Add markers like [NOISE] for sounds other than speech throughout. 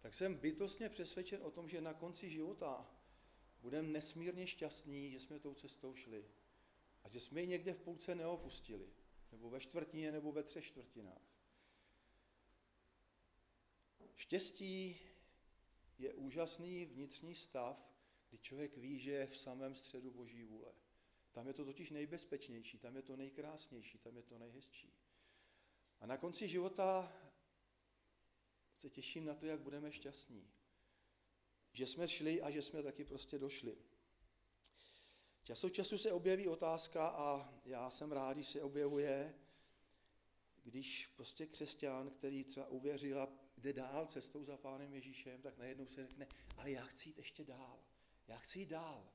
tak jsem bytostně přesvědčen o tom, že na konci života budeme nesmírně šťastní, že jsme tou cestou šli a že jsme ji někde v půlce neopustili, nebo ve čtvrtině, nebo ve třech čtvrtinách. Štěstí je úžasný vnitřní stav, kdy člověk ví, že je v samém středu Boží vůle. Tam je to totiž nejbezpečnější, tam je to nejkrásnější, tam je to nejhezčí. A na konci života se těším na to, jak budeme šťastní. Že jsme šli a že jsme taky prostě došli. Čas od času se objeví otázka a já jsem rád, když se objevuje, když prostě křesťan, který třeba uvěřil a jde dál cestou za Pánem Ježíšem, tak najednou se řekne, ale já chci jít ještě dál. Já chci jít dál.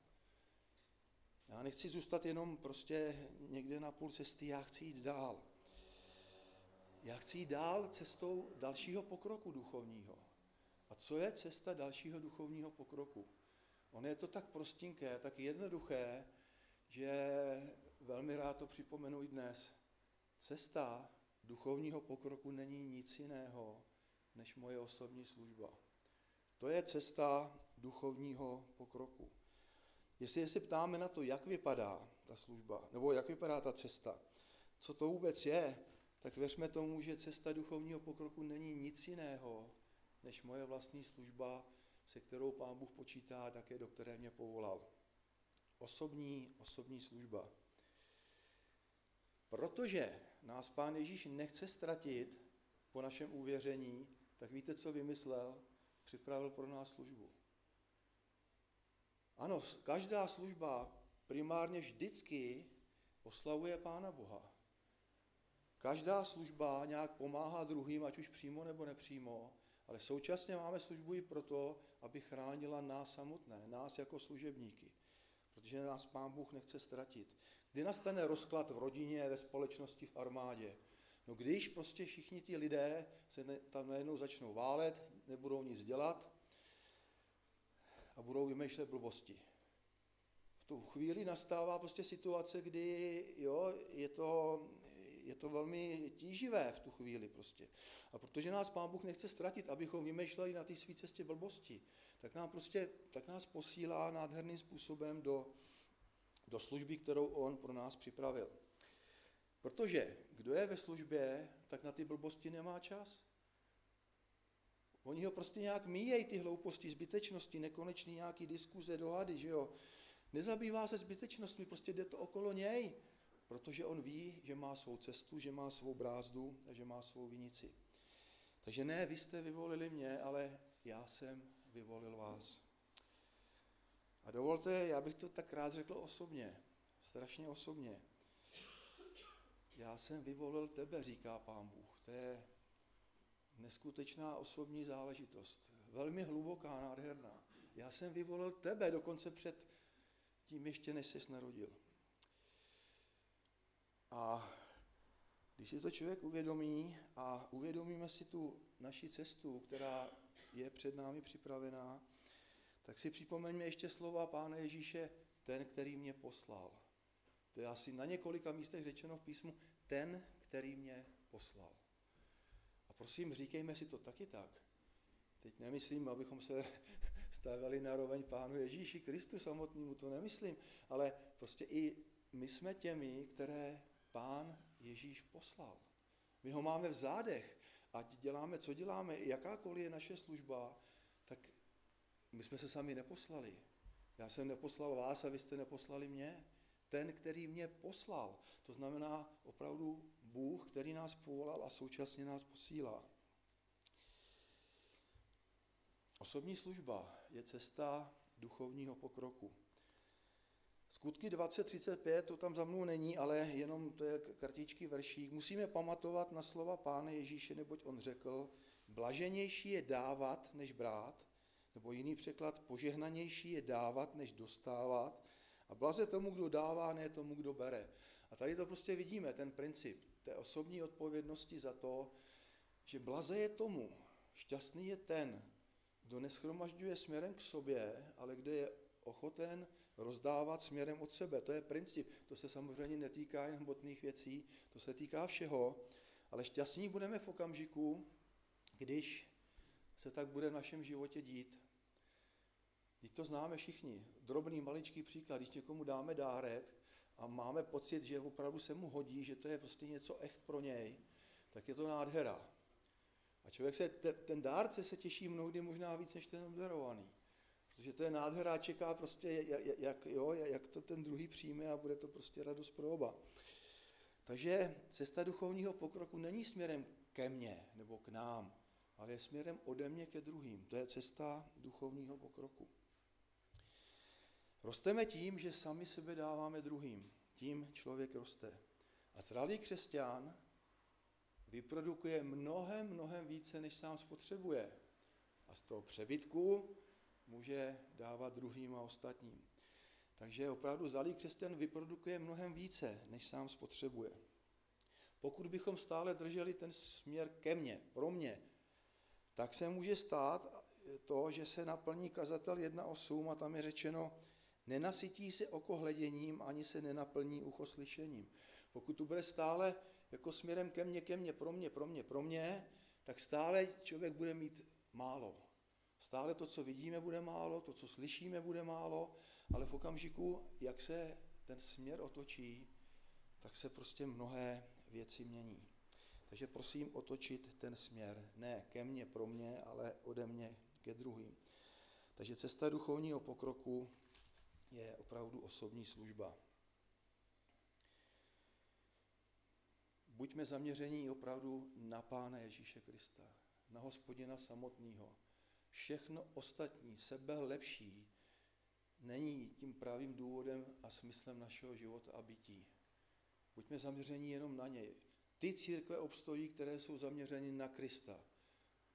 Já nechci zůstat jenom prostě někde na půl cesty, já chci jít dál. Já chci jít dál cestou dalšího pokroku duchovního. A co je cesta dalšího duchovního pokroku? Ono je to tak prostinké, tak jednoduché, že velmi rád to připomenu i dnes. Cesta duchovního pokroku není nic jiného, než moje osobní služba. To je cesta duchovního pokroku. Jestli se ptáme na to, jak vypadá ta služba, nebo jak vypadá ta cesta, co to vůbec je, tak věřme tomu, že cesta duchovního pokroku není nic jiného, než moje vlastní služba, se kterou Pán Bůh počítá, také do které mě povolal. Osobní, osobní služba. Protože nás Pán Ježíš nechce ztratit po našem uvěření, tak víte, co vymyslel? Připravil pro nás službu. Ano, každá služba primárně vždycky oslavuje Pána Boha. Každá služba nějak pomáhá druhým, ať už přímo nebo nepřímo, ale současně máme službu i proto, aby chránila nás samotné, nás jako služebníky. Protože nás Pán Bůh nechce ztratit. Kdy nastane rozklad v rodině, ve společnosti, v armádě? No když prostě všichni ti lidé se tam najednou začnou válet, nebudou nic dělat a budou vymýšlet blbosti. V tu chvíli nastává prostě situace, kdy jo, je, to, je to velmi tíživé v tu chvíli prostě. A protože nás Pán Bůh nechce ztratit, abychom vymýšleli na té své cestě blbosti, tak, nám prostě, tak nás posílá nádherným způsobem do, do služby, kterou On pro nás připravil. Protože kdo je ve službě, tak na ty blbosti nemá čas. Oni ho prostě nějak míjejí, ty hlouposti, zbytečnosti, nekonečný nějaký diskuze, dohady, že jo. Nezabývá se zbytečnostmi, prostě jde to okolo něj, protože on ví, že má svou cestu, že má svou brázdu a že má svou vinici. Takže ne, vy jste vyvolili mě, ale já jsem vyvolil vás. A dovolte, já bych to tak rád řekl osobně, strašně osobně. Já jsem vyvolil tebe, říká pán Bůh. To je neskutečná osobní záležitost. Velmi hluboká, nádherná. Já jsem vyvolil tebe dokonce před tím ještě, než jsi narodil. A když si to člověk uvědomí a uvědomíme si tu naši cestu, která je před námi připravená, tak si připomeňme ještě slova Pána Ježíše, ten, který mě poslal. To je asi na několika místech řečeno v písmu, ten, který mě poslal. A prosím, říkejme si to taky tak. Teď nemyslím, abychom se [LAUGHS] stavili na roveň Pánu Ježíši Kristu samotnému, to nemyslím, ale prostě i my jsme těmi, které Pán Ježíš poslal. My ho máme v zádech, ať děláme, co děláme, jakákoliv je naše služba, tak my jsme se sami neposlali. Já jsem neposlal vás a vy jste neposlali mě ten, který mě poslal. To znamená opravdu Bůh, který nás povolal a současně nás posílá. Osobní služba je cesta duchovního pokroku. Skutky 2035, to tam za mnou není, ale jenom to je kartičky veršík. Musíme pamatovat na slova Pána Ježíše, neboť on řekl, blaženější je dávat, než brát, nebo jiný překlad, požehnanější je dávat, než dostávat, a blaze tomu, kdo dává, ne tomu, kdo bere. A tady to prostě vidíme, ten princip té osobní odpovědnosti za to, že blaze je tomu, šťastný je ten, kdo neschromažďuje směrem k sobě, ale kdo je ochoten rozdávat směrem od sebe. To je princip. To se samozřejmě netýká jen hmotných věcí, to se týká všeho, ale šťastní budeme v okamžiku, když se tak bude v našem životě dít. Teď to známe všichni. Drobný, maličký příklad. Když někomu dáme dárek a máme pocit, že opravdu se mu hodí, že to je prostě něco echt pro něj, tak je to nádhera. A člověk se, ten dárce se těší mnohdy možná víc než ten obdarovaný. Protože to je nádhera, čeká prostě, jak, jo, jak to ten druhý přijme a bude to prostě radost pro oba. Takže cesta duchovního pokroku není směrem ke mně nebo k nám, ale je směrem ode mě ke druhým. To je cesta duchovního pokroku. Rosteme tím, že sami sebe dáváme druhým. Tím člověk roste. A zralý křesťan vyprodukuje mnohem, mnohem více, než sám spotřebuje. A z toho přebytku může dávat druhým a ostatním. Takže opravdu zalý křesťan vyprodukuje mnohem více, než sám spotřebuje. Pokud bychom stále drželi ten směr ke mně, pro mě, tak se může stát to, že se naplní kazatel 1.8 a tam je řečeno, nenasytí se oko hleděním, ani se nenaplní ucho slyšením. Pokud tu bude stále jako směrem ke mně, ke mně, pro mě, pro mě, pro mě, tak stále člověk bude mít málo. Stále to, co vidíme, bude málo, to, co slyšíme, bude málo, ale v okamžiku, jak se ten směr otočí, tak se prostě mnohé věci mění. Takže prosím otočit ten směr ne ke mně, pro mě, ale ode mě ke druhým. Takže cesta duchovního pokroku je opravdu osobní služba. Buďme zaměření opravdu na Pána Ježíše Krista, na hospodina samotného. Všechno ostatní, sebe lepší, není tím pravým důvodem a smyslem našeho života a bytí. Buďme zaměření jenom na něj. Ty církve obstojí, které jsou zaměřeny na Krista.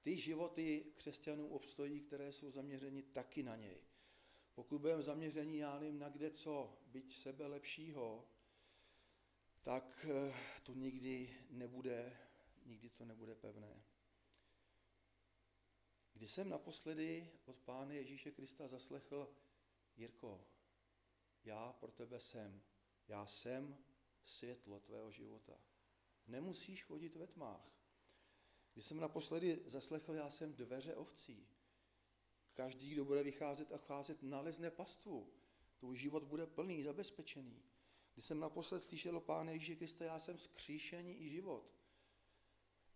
Ty životy křesťanů obstojí, které jsou zaměřeny taky na něj. Pokud budeme zaměření, já nevím, na kde co, byť sebe lepšího, tak eh, to nikdy nebude, nikdy to nebude pevné. Když jsem naposledy od Pána Ježíše Krista zaslechl, Jirko, já pro tebe jsem, já jsem světlo tvého života. Nemusíš chodit ve tmách. Když jsem naposledy zaslechl, já jsem dveře ovcí. Každý, kdo bude vycházet a vcházet, nalezne pastvu. Tvůj život bude plný, zabezpečený. Když jsem naposled slyšel o Páne Krista, já jsem skříšení i život.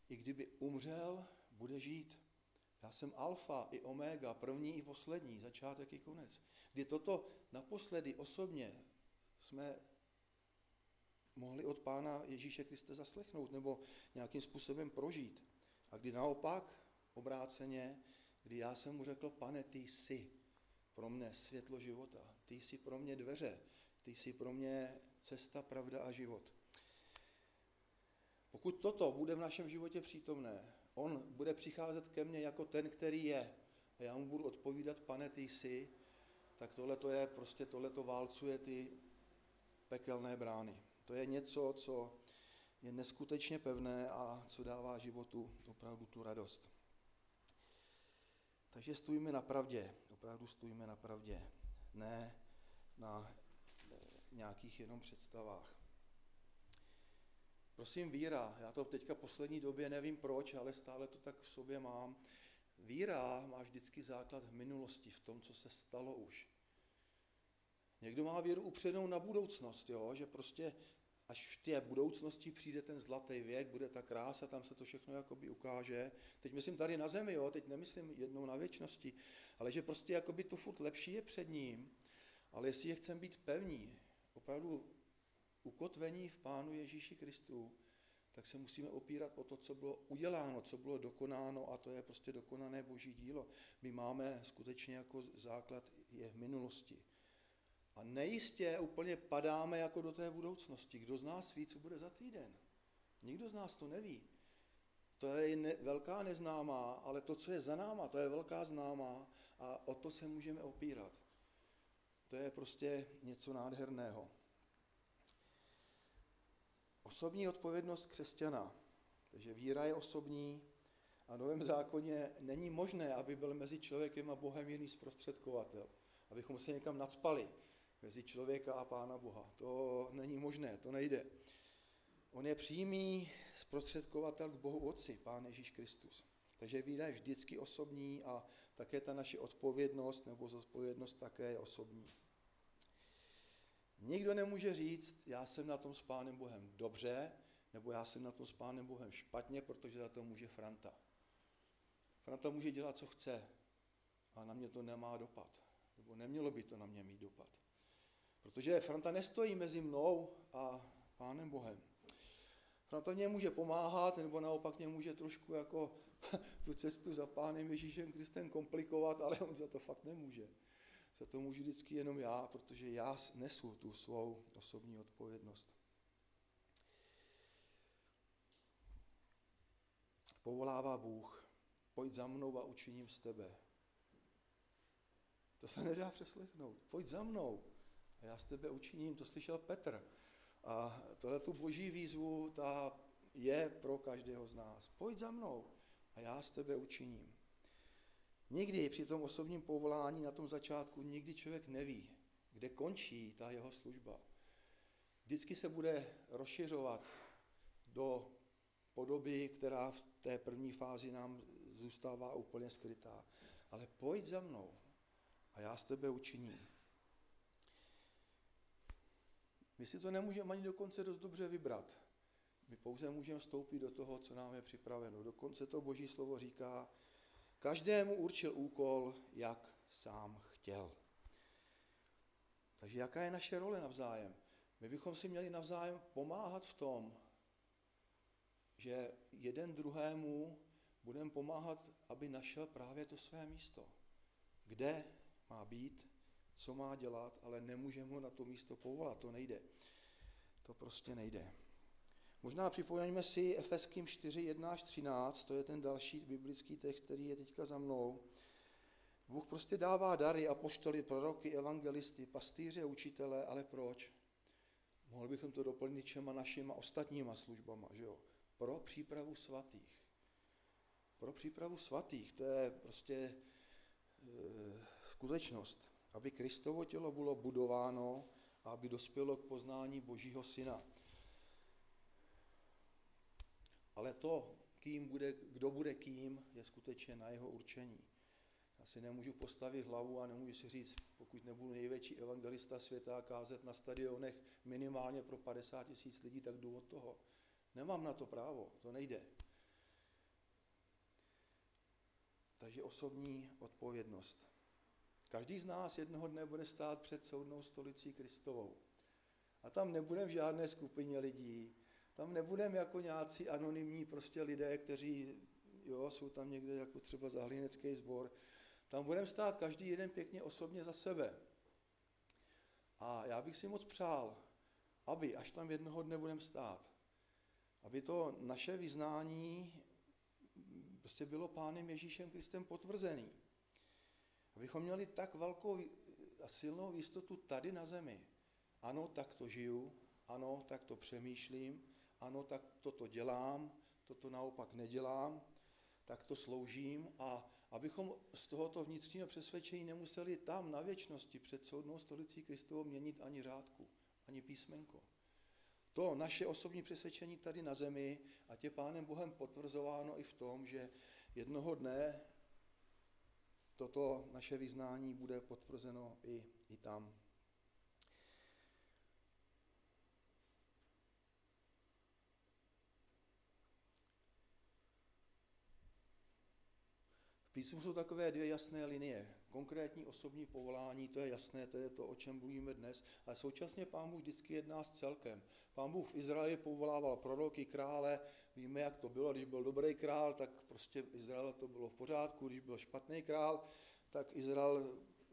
I kdyby umřel, bude žít. Já jsem alfa i omega, první i poslední, začátek i konec. Kdy toto naposledy osobně jsme mohli od Pána Ježíše Krista zaslechnout nebo nějakým způsobem prožít. A kdy naopak, obráceně, kdy já jsem mu řekl, pane, ty jsi pro mě světlo života, ty jsi pro mě dveře, ty jsi pro mě cesta, pravda a život. Pokud toto bude v našem životě přítomné, on bude přicházet ke mně jako ten, který je, a já mu budu odpovídat, pane, ty jsi, tak tohle to je prostě, tohle to válcuje ty pekelné brány. To je něco, co je neskutečně pevné a co dává životu opravdu tu radost. Takže stojíme na pravdě, opravdu stojíme na pravdě, ne na nějakých jenom představách. Prosím, víra, já to teďka poslední době nevím proč, ale stále to tak v sobě mám. Víra má vždycky základ v minulosti, v tom, co se stalo už. Někdo má víru upřednou na budoucnost, jo? že prostě až v té budoucnosti přijde ten zlatý věk, bude ta krása, tam se to všechno jakoby ukáže. Teď myslím tady na zemi, jo? teď nemyslím jednou na věčnosti, ale že prostě jakoby to furt lepší je před ním, ale jestli je chcem být pevní, opravdu ukotvení v Pánu Ježíši Kristu, tak se musíme opírat o to, co bylo uděláno, co bylo dokonáno a to je prostě dokonané boží dílo. My máme skutečně jako základ je v minulosti. A nejistě úplně padáme jako do té budoucnosti. Kdo z nás ví, co bude za týden? Nikdo z nás to neví. To je ne, velká neznámá, ale to, co je za náma, to je velká známá a o to se můžeme opírat. To je prostě něco nádherného. Osobní odpovědnost křesťana. Takže víra je osobní a v Novém zákoně není možné, aby byl mezi člověkem a Bohem jiný zprostředkovatel. Abychom se někam nadspali mezi člověka a Pána Boha. To není možné, to nejde. On je přímý zprostředkovatel k Bohu Otci, Pán Ježíš Kristus. Takže víra je vždycky osobní a také ta naše odpovědnost nebo zodpovědnost také je osobní. Nikdo nemůže říct, já jsem na tom s Pánem Bohem dobře, nebo já jsem na tom s Pánem Bohem špatně, protože za to může Franta. Franta může dělat, co chce, a na mě to nemá dopad. Nebo nemělo by to na mě mít dopad. Protože Franta nestojí mezi mnou a Pánem Bohem. Franta mě může pomáhat, nebo naopak mě může trošku jako [LAUGHS] tu cestu za Pánem Ježíšem Kristem komplikovat, ale on za to fakt nemůže. Za to můžu vždycky jenom já, protože já nesu tu svou osobní odpovědnost. Povolává Bůh, pojď za mnou a učiním z tebe. To se [LAUGHS] nedá přeslechnout. Pojď za mnou a já z tebe učiním. To slyšel Petr. A tohle tu boží výzvu, ta je pro každého z nás. Pojď za mnou a já z tebe učiním. Nikdy při tom osobním povolání na tom začátku, nikdy člověk neví, kde končí ta jeho služba. Vždycky se bude rozšiřovat do podoby, která v té první fázi nám zůstává úplně skrytá. Ale pojď za mnou a já z tebe učiním. My si to nemůžeme ani dokonce dost dobře vybrat. My pouze můžeme vstoupit do toho, co nám je připraveno. Dokonce to boží slovo říká, každému určil úkol, jak sám chtěl. Takže jaká je naše role navzájem? My bychom si měli navzájem pomáhat v tom, že jeden druhému budeme pomáhat, aby našel právě to své místo. Kde má být, co má dělat, ale nemůžeme ho na to místo povolat, to nejde. To prostě nejde. Možná připomeňme si Efeským 4, 1 až 13, to je ten další biblický text, který je teďka za mnou. Bůh prostě dává dary, apoštoly, proroky, evangelisty, pastýře, učitele, ale proč? Mohli bychom to doplnit všema našima ostatníma službama, že jo? Pro přípravu svatých. Pro přípravu svatých, to je prostě e, skutečnost, aby Kristovo tělo bylo budováno a aby dospělo k poznání Božího Syna. Ale to, kým bude, kdo bude kým, je skutečně na jeho určení. Já si nemůžu postavit hlavu a nemůžu si říct, pokud nebudu největší evangelista světa a kázet na stadionech minimálně pro 50 tisíc lidí, tak jdu od toho. Nemám na to právo, to nejde. Takže osobní odpovědnost. Každý z nás jednoho dne bude stát před soudnou stolicí Kristovou. A tam nebudeme v žádné skupině lidí, tam nebudeme jako nějací anonymní prostě lidé, kteří jo, jsou tam někde jako třeba zahlínecký sbor. Tam budeme stát každý jeden pěkně osobně za sebe. A já bych si moc přál, aby, až tam jednoho dne budeme stát, aby to naše vyznání prostě bylo Pánem Ježíšem Kristem potvrzený. Abychom měli tak velkou a silnou jistotu tady na zemi. Ano, tak to žiju, ano, tak to přemýšlím, ano, tak toto dělám, toto naopak nedělám, tak to sloužím a abychom z tohoto vnitřního přesvědčení nemuseli tam na věčnosti před soudnou stolicí Kristovou měnit ani řádku, ani písmenko. To naše osobní přesvědčení tady na zemi a tě Pánem Bohem potvrzováno i v tom, že jednoho dne toto naše vyznání bude potvrzeno i, i tam. Písmu jsou takové dvě jasné linie. Konkrétní osobní povolání, to je jasné, to je to, o čem mluvíme dnes, ale současně Pán Bůh vždycky jedná s celkem. Pán Bůh v Izraeli povolával proroky, krále, víme, jak to bylo, když byl dobrý král, tak prostě v Izraeli to bylo v pořádku, když byl špatný král, tak Izrael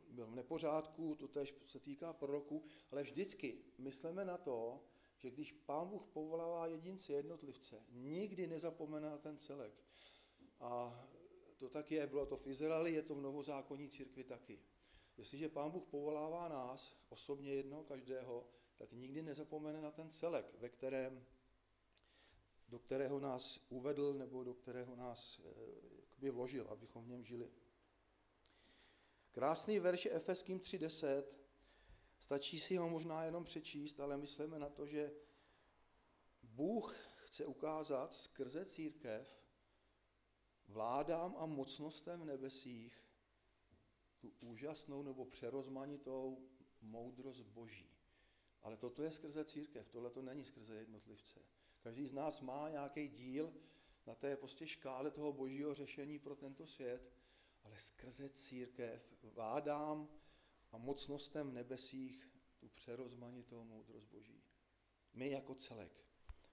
byl v nepořádku, to tež se týká proroků, ale vždycky myslíme na to, že když Pán Bůh povolává jedince, jednotlivce, nikdy nezapomene na ten celek. A to tak je, bylo to v Izraeli, je to v novozákonní církvi taky. Jestliže Pán Bůh povolává nás, osobně jednoho každého, tak nikdy nezapomene na ten celek, ve kterém, do kterého nás uvedl nebo do kterého nás e, vložil, abychom v něm žili. Krásný verš Efeským 3.10, stačí si ho možná jenom přečíst, ale myslíme na to, že Bůh chce ukázat skrze církev, vládám a mocnostem v nebesích tu úžasnou nebo přerozmanitou moudrost Boží. Ale toto je skrze církev, tohle to není skrze jednotlivce. Každý z nás má nějaký díl na té prostě škále toho božího řešení pro tento svět, ale skrze církev vládám a mocnostem v nebesích tu přerozmanitou moudrost boží. My jako celek.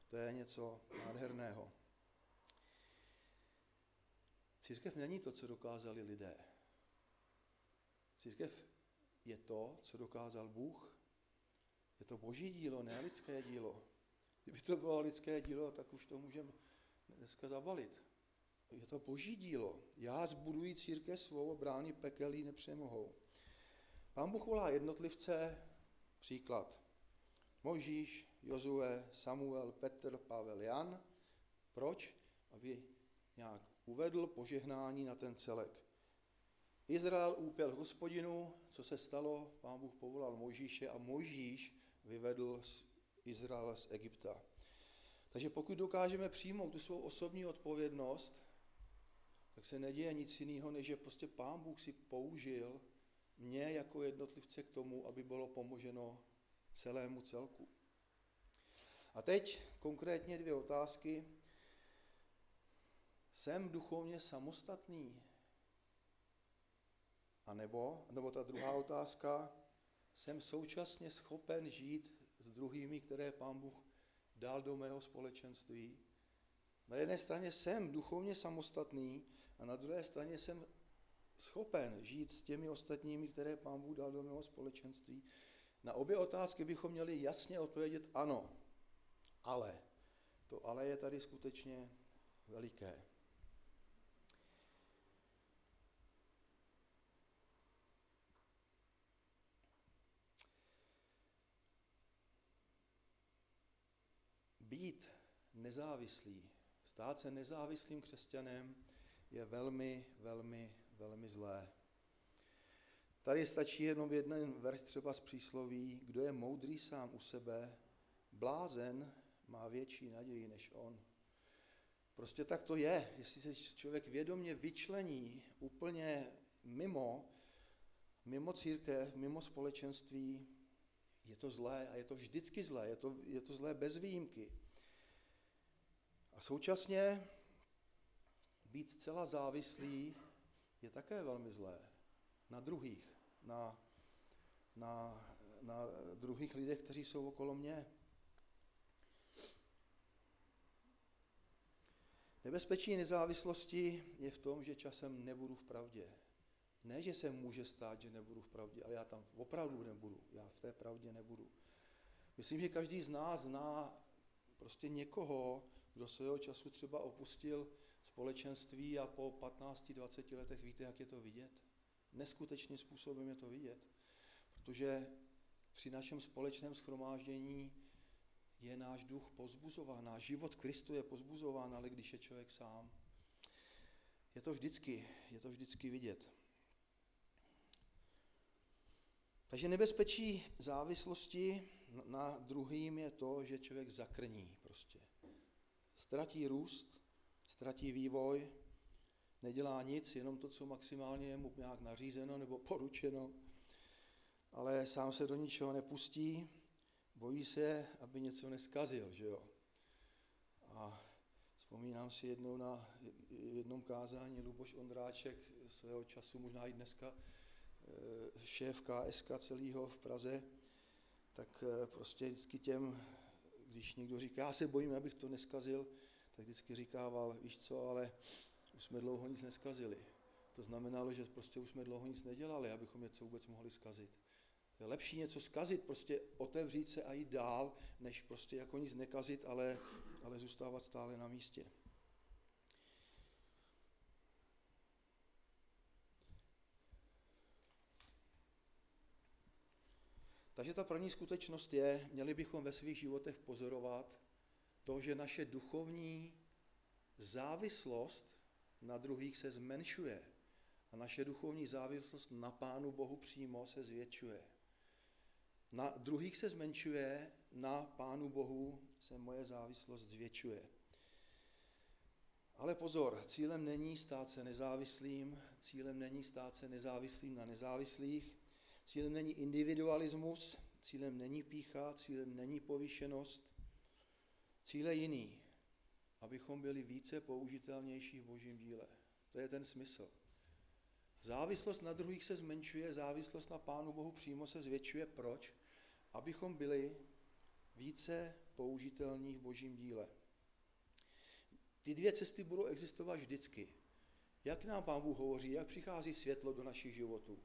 To je něco nádherného. Církev není to, co dokázali lidé. Církev je to, co dokázal Bůh. Je to boží dílo, ne lidské dílo. Kdyby to bylo lidské dílo, tak už to můžeme dneska zabalit. Je to boží dílo. Já zbuduji církev svou brány pekelí nepřemohou. Pán Bůh volá jednotlivce, příklad. Možíš, Jozue, Samuel, Petr, Pavel, Jan. Proč? Aby nějak uvedl požehnání na ten celek. Izrael úpěl hospodinu, co se stalo, pán Bůh povolal Možíše a Možíš vyvedl Izrael z Egypta. Takže pokud dokážeme přijmout tu svou osobní odpovědnost, tak se neděje nic jiného, než že prostě pán Bůh si použil mě jako jednotlivce k tomu, aby bylo pomoženo celému celku. A teď konkrétně dvě otázky. Jsem duchovně samostatný? A nebo, nebo ta druhá otázka, jsem současně schopen žít s druhými, které pán Bůh dal do mého společenství. Na jedné straně jsem duchovně samostatný a na druhé straně jsem schopen žít s těmi ostatními, které pán Bůh dal do mého společenství. Na obě otázky bychom měli jasně odpovědět ano, ale. To ale je tady skutečně veliké. být nezávislý, stát se nezávislým křesťanem je velmi, velmi, velmi zlé. Tady stačí jenom jeden verš třeba z přísloví, kdo je moudrý sám u sebe, blázen má větší naději než on. Prostě tak to je. Jestli se člověk vědomě vyčlení úplně mimo, mimo církev, mimo společenství, je to zlé a je to vždycky zlé, je to, je to zlé bez výjimky. A současně být zcela závislý je také velmi zlé na druhých, na, na, na druhých lidech, kteří jsou okolo mě. Nebezpečí nezávislosti je v tom, že časem nebudu v pravdě. Ne, že se může stát, že nebudu v pravdě, ale já tam opravdu nebudu. Já v té pravdě nebudu. Myslím, že každý z nás zná prostě někoho, kdo svého času třeba opustil společenství a po 15-20 letech víte, jak je to vidět? Neskutečným způsobem je to vidět, protože při našem společném schromáždění je náš duch pozbuzován, náš život Kristu je pozbuzován, ale když je člověk sám, je to vždycky, je to vždycky vidět. Takže nebezpečí závislosti na druhým je to, že člověk zakrní prostě. Ztratí růst, ztratí vývoj, nedělá nic, jenom to, co maximálně je mu nějak nařízeno nebo poručeno, ale sám se do ničeho nepustí, bojí se, aby něco neskazil, že jo. A vzpomínám si jednou na jednom kázání Luboš Ondráček svého času, možná i dneska, Eh, šéf KSK celého v Praze, tak eh, prostě vždycky těm, když někdo říká, já se bojím, abych to neskazil, tak vždycky říkával, víš co, ale už jsme dlouho nic neskazili. To znamenalo, že prostě už jsme dlouho nic nedělali, abychom něco vůbec mohli skazit. Je lepší něco skazit, prostě otevřít se a jít dál, než prostě jako nic nekazit, ale, ale zůstávat stále na místě. Takže ta první skutečnost je, měli bychom ve svých životech pozorovat to, že naše duchovní závislost na druhých se zmenšuje a naše duchovní závislost na Pánu Bohu přímo se zvětšuje. Na druhých se zmenšuje, na Pánu Bohu se moje závislost zvětšuje. Ale pozor, cílem není stát se nezávislým, cílem není stát se nezávislým na nezávislých, cílem není individualismus, cílem není pícha, cílem není povýšenost, cíl je jiný, abychom byli více použitelnější v božím díle. To je ten smysl. Závislost na druhých se zmenšuje, závislost na Pánu Bohu přímo se zvětšuje. Proč? Abychom byli více použitelní v božím díle. Ty dvě cesty budou existovat vždycky. Jak nám Pán Bůh hovoří, jak přichází světlo do našich životů?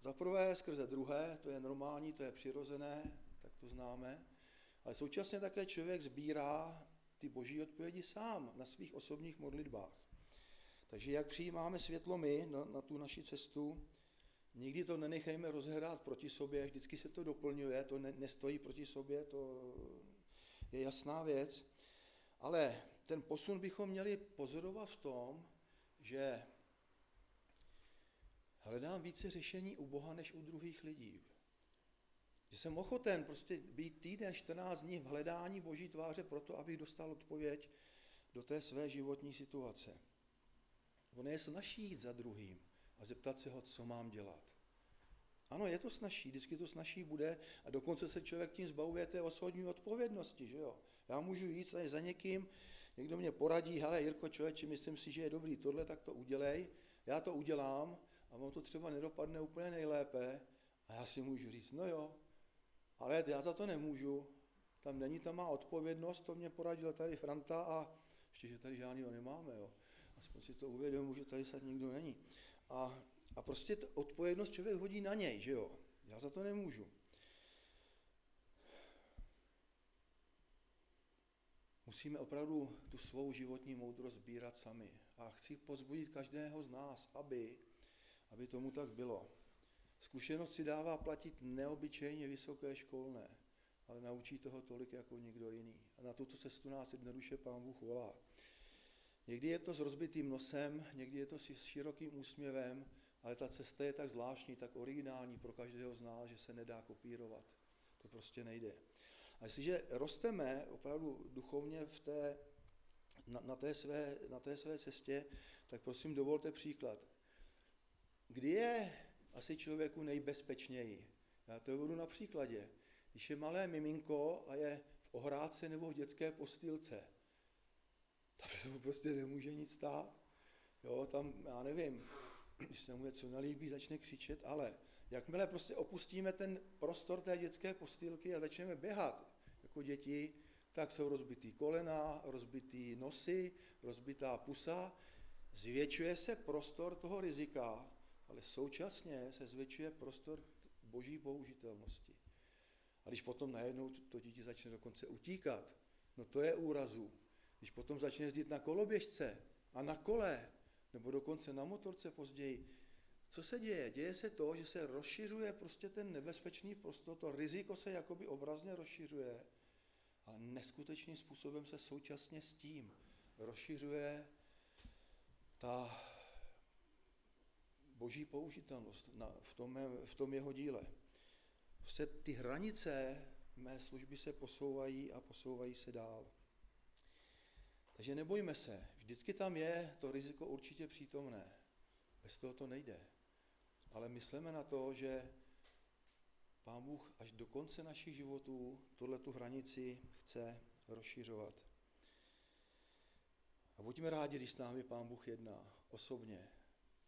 Za prvé skrze druhé, to je normální, to je přirozené, tak to známe, ale současně také člověk sbírá ty boží odpovědi sám na svých osobních modlitbách. Takže jak přijímáme světlo my na, na tu naši cestu, nikdy to nenechejme rozhrát proti sobě, vždycky se to doplňuje, to ne, nestojí proti sobě, to je jasná věc. Ale ten posun bychom měli pozorovat v tom, že hledám více řešení u Boha než u druhých lidí. Že jsem ochoten prostě být týden, 14 dní v hledání Boží tváře proto, abych dostal odpověď do té své životní situace. Ono je snažší jít za druhým a zeptat se ho, co mám dělat. Ano, je to snažší, vždycky to snažší bude a dokonce se člověk tím zbavuje té osobní odpovědnosti, že jo. Já můžu jít tady za někým, někdo mě poradí, hele Jirko, člověče, myslím si, že je dobrý tohle, tak to udělej, já to udělám a on to třeba nedopadne úplně nejlépe a já si můžu říct, no jo, ale já za to nemůžu, tam není ta má odpovědnost, to mě poradil tady Franta a ještě, že tady žádného nemáme, jo aspoň si to uvědomuji, že tady snad nikdo není. A, a prostě ta odpovědnost člověk hodí na něj, že jo? Já za to nemůžu. Musíme opravdu tu svou životní moudrost sbírat sami. A chci pozbudit každého z nás, aby, aby tomu tak bylo. Zkušenost si dává platit neobyčejně vysoké školné, ale naučí toho tolik jako nikdo jiný. A na tuto cestu nás jednoduše Pán Bůh volá. Někdy je to s rozbitým nosem, někdy je to s širokým úsměvem, ale ta cesta je tak zvláštní, tak originální pro každého z nás, že se nedá kopírovat. To prostě nejde. A jestliže rosteme opravdu duchovně v té, na, na, té své, na té své cestě, tak prosím dovolte příklad. Kdy je asi člověku nejbezpečněji? Já to budu na příkladě. Když je malé miminko a je v ohrádce nebo v dětské postýlce, tam se mu prostě nemůže nic stát. Jo, tam, já nevím, když se mu něco nelíbí, začne křičet, ale jakmile prostě opustíme ten prostor té dětské postýlky a začneme běhat jako děti, tak jsou rozbitý kolena, rozbitý nosy, rozbitá pusa, zvětšuje se prostor toho rizika, ale současně se zvětšuje prostor boží použitelnosti. A když potom najednou to dítě začne dokonce utíkat, no to je úrazu. Když potom začne jezdit na koloběžce a na kole, nebo dokonce na motorce později, co se děje? Děje se to, že se rozšiřuje prostě ten nebezpečný prostor, to riziko se jakoby obrazně rozšiřuje, ale neskutečným způsobem se současně s tím rozšiřuje ta boží použitelnost na, v, tom, v tom jeho díle. Prostě ty hranice mé služby se posouvají a posouvají se dál. Takže nebojme se, vždycky tam je to riziko určitě přítomné. Bez toho to nejde. Ale myslíme na to, že Pán Bůh až do konce našich životů tuhle tu hranici chce rozšiřovat. A buďme rádi, když s námi Pán Bůh jedná osobně.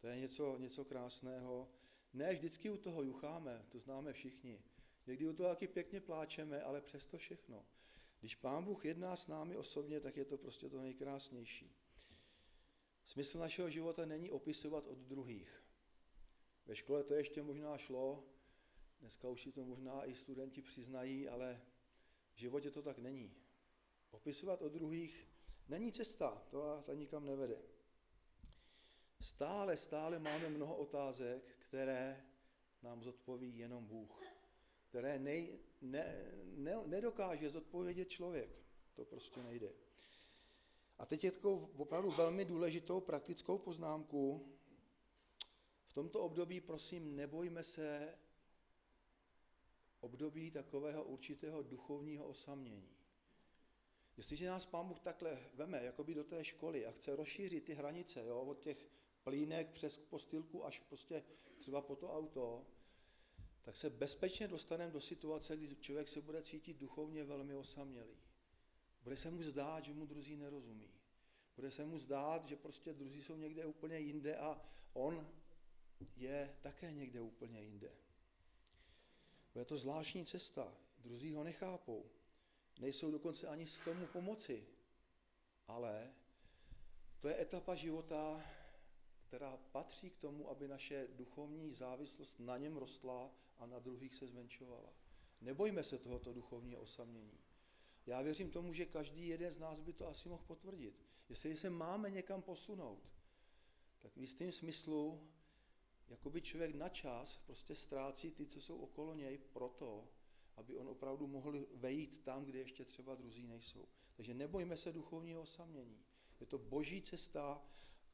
To je něco, něco krásného. Ne vždycky u toho jucháme, to známe všichni. Někdy u toho taky pěkně pláčeme, ale přesto všechno. Když Pán Bůh jedná s námi osobně, tak je to prostě to nejkrásnější. Smysl našeho života není opisovat od druhých. Ve škole to ještě možná šlo, dneska už si to možná i studenti přiznají, ale v životě to tak není. Opisovat od druhých není cesta, to ta nikam nevede. Stále, stále máme mnoho otázek, které nám zodpoví jenom Bůh které nej, ne, ne, nedokáže zodpovědět člověk. To prostě nejde. A teď je takovou opravdu velmi důležitou praktickou poznámku. V tomto období, prosím, nebojme se období takového určitého duchovního osamění. Jestliže nás Pán Bůh takhle veme jakoby do té školy a chce rozšířit ty hranice, jo, od těch plínek přes postýlku až prostě třeba po to auto, tak se bezpečně dostaneme do situace, kdy člověk se bude cítit duchovně velmi osamělý. Bude se mu zdát, že mu druzí nerozumí. Bude se mu zdát, že prostě druzí jsou někde úplně jinde a on je také někde úplně jinde. Bude to zvláštní cesta. Druzí ho nechápou. Nejsou dokonce ani z tomu pomoci. Ale to je etapa života, která patří k tomu, aby naše duchovní závislost na něm rostla a na druhých se zmenšovala. Nebojme se tohoto duchovního osamění. Já věřím tomu, že každý jeden z nás by to asi mohl potvrdit. Jestli se máme někam posunout, tak v jistém smyslu, jako by člověk na čas prostě ztrácí ty, co jsou okolo něj, proto, aby on opravdu mohl vejít tam, kde ještě třeba druzí nejsou. Takže nebojme se duchovního osamění. Je to boží cesta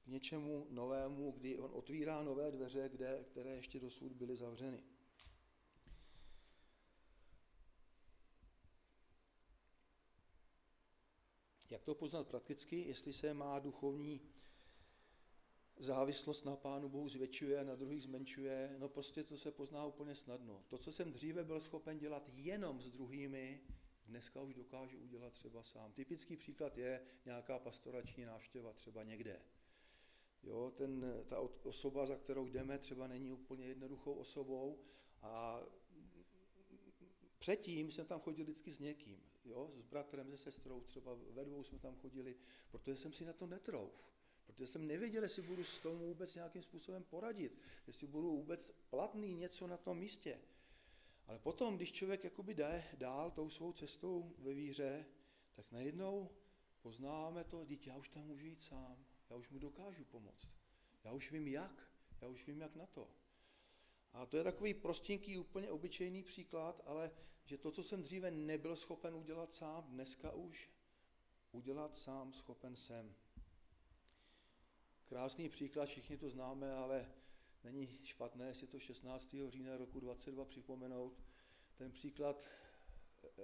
k něčemu novému, kdy on otvírá nové dveře, kde, které ještě dosud byly zavřeny. Jak to poznat prakticky, jestli se má duchovní závislost na Pánu Bohu zvětšuje, na druhých zmenšuje, no prostě to se pozná úplně snadno. To, co jsem dříve byl schopen dělat jenom s druhými, dneska už dokážu udělat třeba sám. Typický příklad je nějaká pastorační návštěva třeba někde. Jo, ten, ta osoba, za kterou jdeme, třeba není úplně jednoduchou osobou a předtím jsem tam chodil vždycky s někým, jo, s bratrem, se sestrou, třeba ve dvou jsme tam chodili, protože jsem si na to netrouf. Protože jsem nevěděl, jestli budu s tomu vůbec nějakým způsobem poradit, jestli budu vůbec platný něco na tom místě. Ale potom, když člověk jakoby jde dál tou svou cestou ve víře, tak najednou poznáváme to, dítě, já už tam můžu jít sám, já už mu dokážu pomoct. Já už vím jak, já už vím jak na to. A to je takový prostinký, úplně obyčejný příklad, ale že to, co jsem dříve nebyl schopen udělat sám, dneska už udělat sám schopen jsem. Krásný příklad, všichni to známe, ale není špatné si to 16. října roku 22 připomenout. Ten příklad e,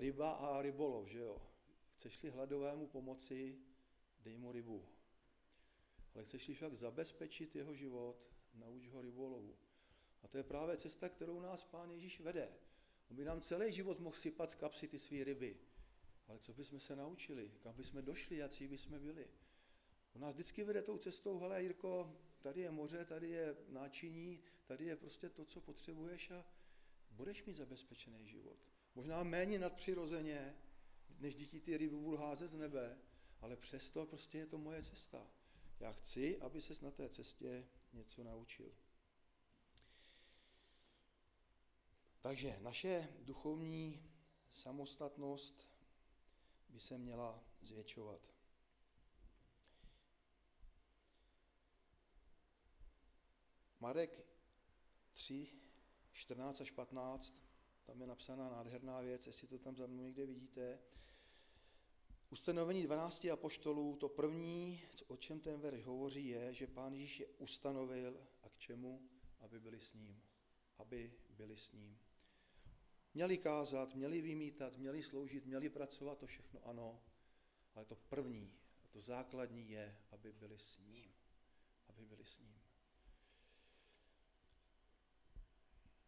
ryba a rybolov, že jo. Chceš-li hladovému pomoci, dej mu rybu. Ale chceš-li však zabezpečit jeho život, nauč ho rybolovu. A to je právě cesta, kterou nás Pán Ježíš vede. On by nám celý život mohl sypat z kapsy ty své ryby. Ale co bychom se naučili? Kam bychom došli? Jaký bychom byli? On nás vždycky vede tou cestou, hele Jirko, tady je moře, tady je náčiní, tady je prostě to, co potřebuješ a budeš mít zabezpečený život. Možná méně nadpřirozeně, než děti ty ryby budu házet z nebe, ale přesto prostě je to moje cesta. Já chci, aby ses na té cestě něco naučil. Takže naše duchovní samostatnost by se měla zvětšovat. Marek 3, 14 až 15, tam je napsaná nádherná věc, jestli to tam za mnou někde vidíte. Ustanovení 12 apoštolů, to první, o čem ten verš hovoří, je, že pán Ježíš je ustanovil a k čemu? Aby byli s ním. Aby byli s ním. Měli kázat, měli vymítat, měli sloužit, měli pracovat, to všechno ano, ale to první, to základní je, aby byli s ním. Aby byli s ním.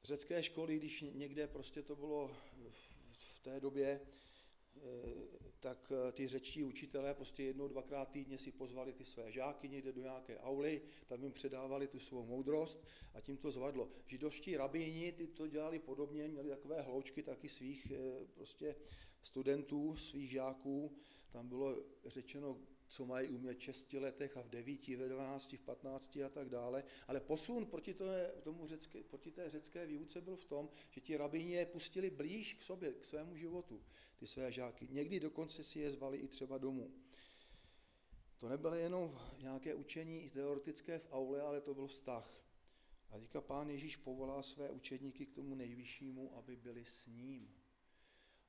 řecké školy, když někde prostě to bylo v té době, tak eh, ty řečtí učitelé prostě jednou, dvakrát týdně si pozvali ty své žáky někde do nějaké auly, tam jim předávali tu svou moudrost a tím to zvadlo. Židovští rabíni ty to dělali podobně, měli takové hloučky taky svých eh, prostě studentů, svých žáků, tam bylo řečeno, co mají umět v 6 letech a v 9, ve 12, v 15 a tak dále. Ale posun proti, té, tomu řecké, proti té řecké výuce byl v tom, že ti rabíni je pustili blíž k sobě, k svému životu, ty své žáky. Někdy dokonce si je zvali i třeba domů. To nebylo jenom nějaké učení teoretické v aule, ale to byl vztah. A teďka pán Ježíš povolá své učedníky k tomu nejvyššímu, aby byli s ním.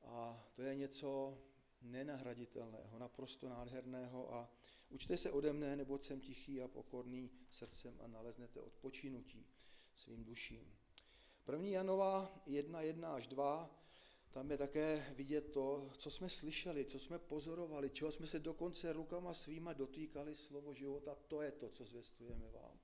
A to je něco, nenahraditelného, naprosto nádherného a učte se ode mne, neboť jsem tichý a pokorný srdcem a naleznete odpočinutí svým duším. První Janova 1, 1 až 2, tam je také vidět to, co jsme slyšeli, co jsme pozorovali, čeho jsme se dokonce rukama svýma dotýkali slovo života, to je to, co zvěstujeme vám.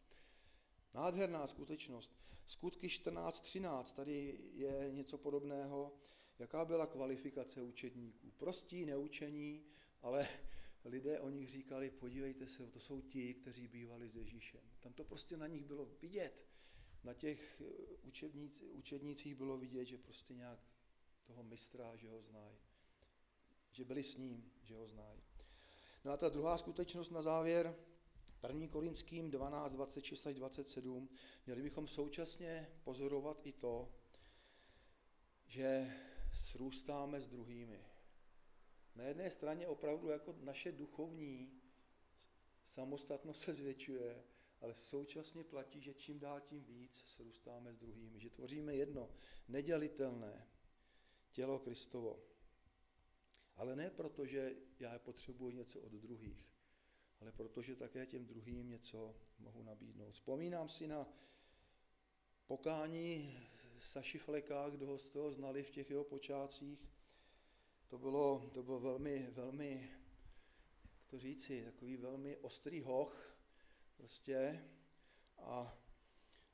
Nádherná skutečnost. Skutky 14.13, tady je něco podobného. Jaká byla kvalifikace učedníků? Prostí, neučení, ale [LAUGHS] lidé o nich říkali, podívejte se, to jsou ti, kteří bývali s Ježíšem. Tam to prostě na nich bylo vidět. Na těch učebníc, učednících bylo vidět, že prostě nějak toho mistra, že ho znají. Že byli s ním, že ho znají. No a ta druhá skutečnost na závěr, 1. Korinským 12, 26 až 27, měli bychom současně pozorovat i to, že srůstáme s druhými. Na jedné straně opravdu jako naše duchovní samostatnost se zvětšuje, ale současně platí, že čím dál tím víc srůstáme s druhými, že tvoříme jedno nedělitelné tělo Kristovo. Ale ne proto, že já potřebuji něco od druhých, ale protože také těm druhým něco mohu nabídnout. Vzpomínám si na pokání Saši Fleka, kdo ho z toho znali v těch jeho počátcích. To bylo, to bylo velmi, velmi, jak to říci, takový velmi ostrý hoch, prostě. A,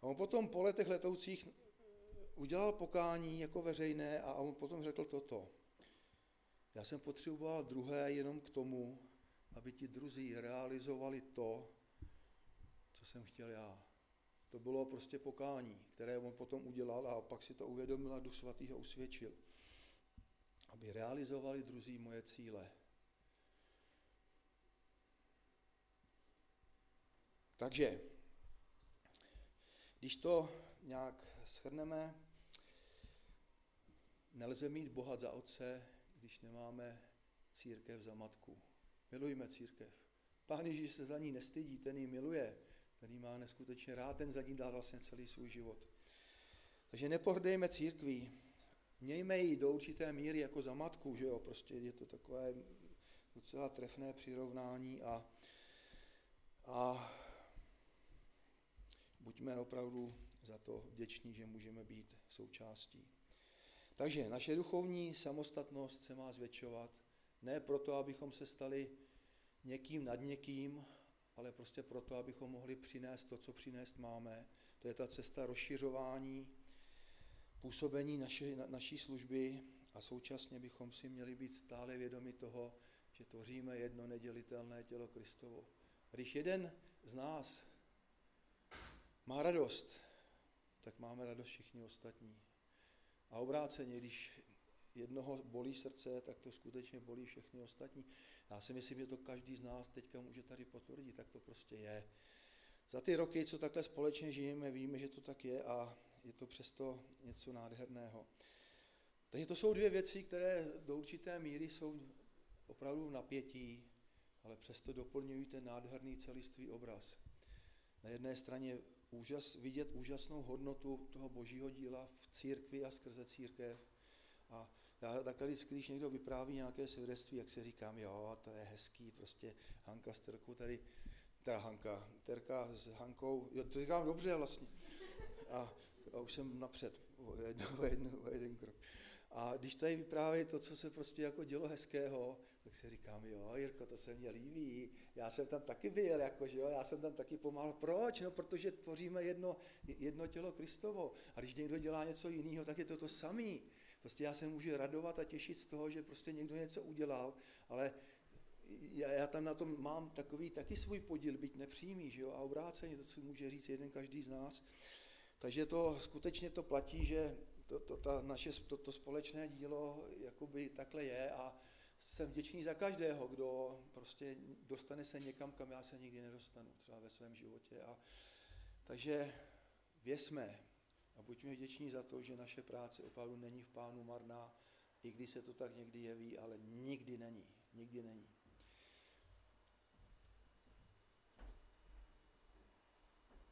a on potom po letech letoucích udělal pokání jako veřejné a on potom řekl toto. Já jsem potřeboval druhé jenom k tomu, aby ti druzí realizovali to, co jsem chtěl já. To bylo prostě pokání, které on potom udělal a pak si to uvědomil a Duch Svatý ho usvědčil. Aby realizovali druzí moje cíle. Takže, když to nějak shrneme, nelze mít Boha za otce, když nemáme církev za matku. Milujme církev. Pán Ježíš se za ní nestydí, ten ji miluje, ji má neskutečně rád, ten za ní dá vlastně celý svůj život. Takže nepohrdejme církví, mějme ji do určité míry jako za matku, že jo, prostě je to takové docela trefné přirovnání a, a buďme opravdu za to vděční, že můžeme být součástí. Takže naše duchovní samostatnost se má zvětšovat, ne proto, abychom se stali někým nad někým, ale prostě proto, abychom mohli přinést to, co přinést máme. To je ta cesta rozšiřování, působení naše, na, naší služby a současně bychom si měli být stále vědomi toho, že tvoříme jedno nedělitelné tělo Kristovo. A když jeden z nás má radost, tak máme radost všichni ostatní. A obráceně, když jednoho bolí srdce, tak to skutečně bolí všechny ostatní. Já si myslím, že to každý z nás teďka může tady potvrdit, tak to prostě je. Za ty roky, co takhle společně žijeme, víme, že to tak je a je to přesto něco nádherného. Takže to jsou dvě věci, které do určité míry jsou opravdu v napětí, ale přesto doplňují ten nádherný celistvý obraz. Na jedné straně úžas, vidět úžasnou hodnotu toho božího díla v církvi a skrze církev. A já takhle vždycky, když někdo vypráví nějaké svědectví, jak se říkám, jo, to je hezký, prostě Hanka s Terkou tady, teda Hanka, Terka s Hankou, jo, to říkám dobře vlastně. A, a už jsem napřed o, jedno, o, jedno, o jeden krok. A když tady vypráví to, co se prostě jako dělo hezkého, tak si říkám, jo, Jirko, to se mně líbí, já jsem tam taky byl, jako, že jo, já jsem tam taky pomáhal. Proč? No, protože tvoříme jedno, jedno tělo Kristovo. A když někdo dělá něco jiného, tak je to to samý. Prostě já se můžu radovat a těšit z toho, že prostě někdo něco udělal, ale já, já tam na tom mám takový taky svůj podíl, být nepřímý, že jo, a obráceně, to, co může říct jeden každý z nás. Takže to skutečně to platí, že to, to, ta naše, to, to společné dílo jakoby takhle je a jsem vděčný za každého, kdo prostě dostane se někam, kam já se nikdy nedostanu, třeba ve svém životě. A, takže věsme a buďme vděční za to, že naše práce opravdu není v pánu marná, i když se to tak někdy jeví, ale nikdy není. Nikdy není.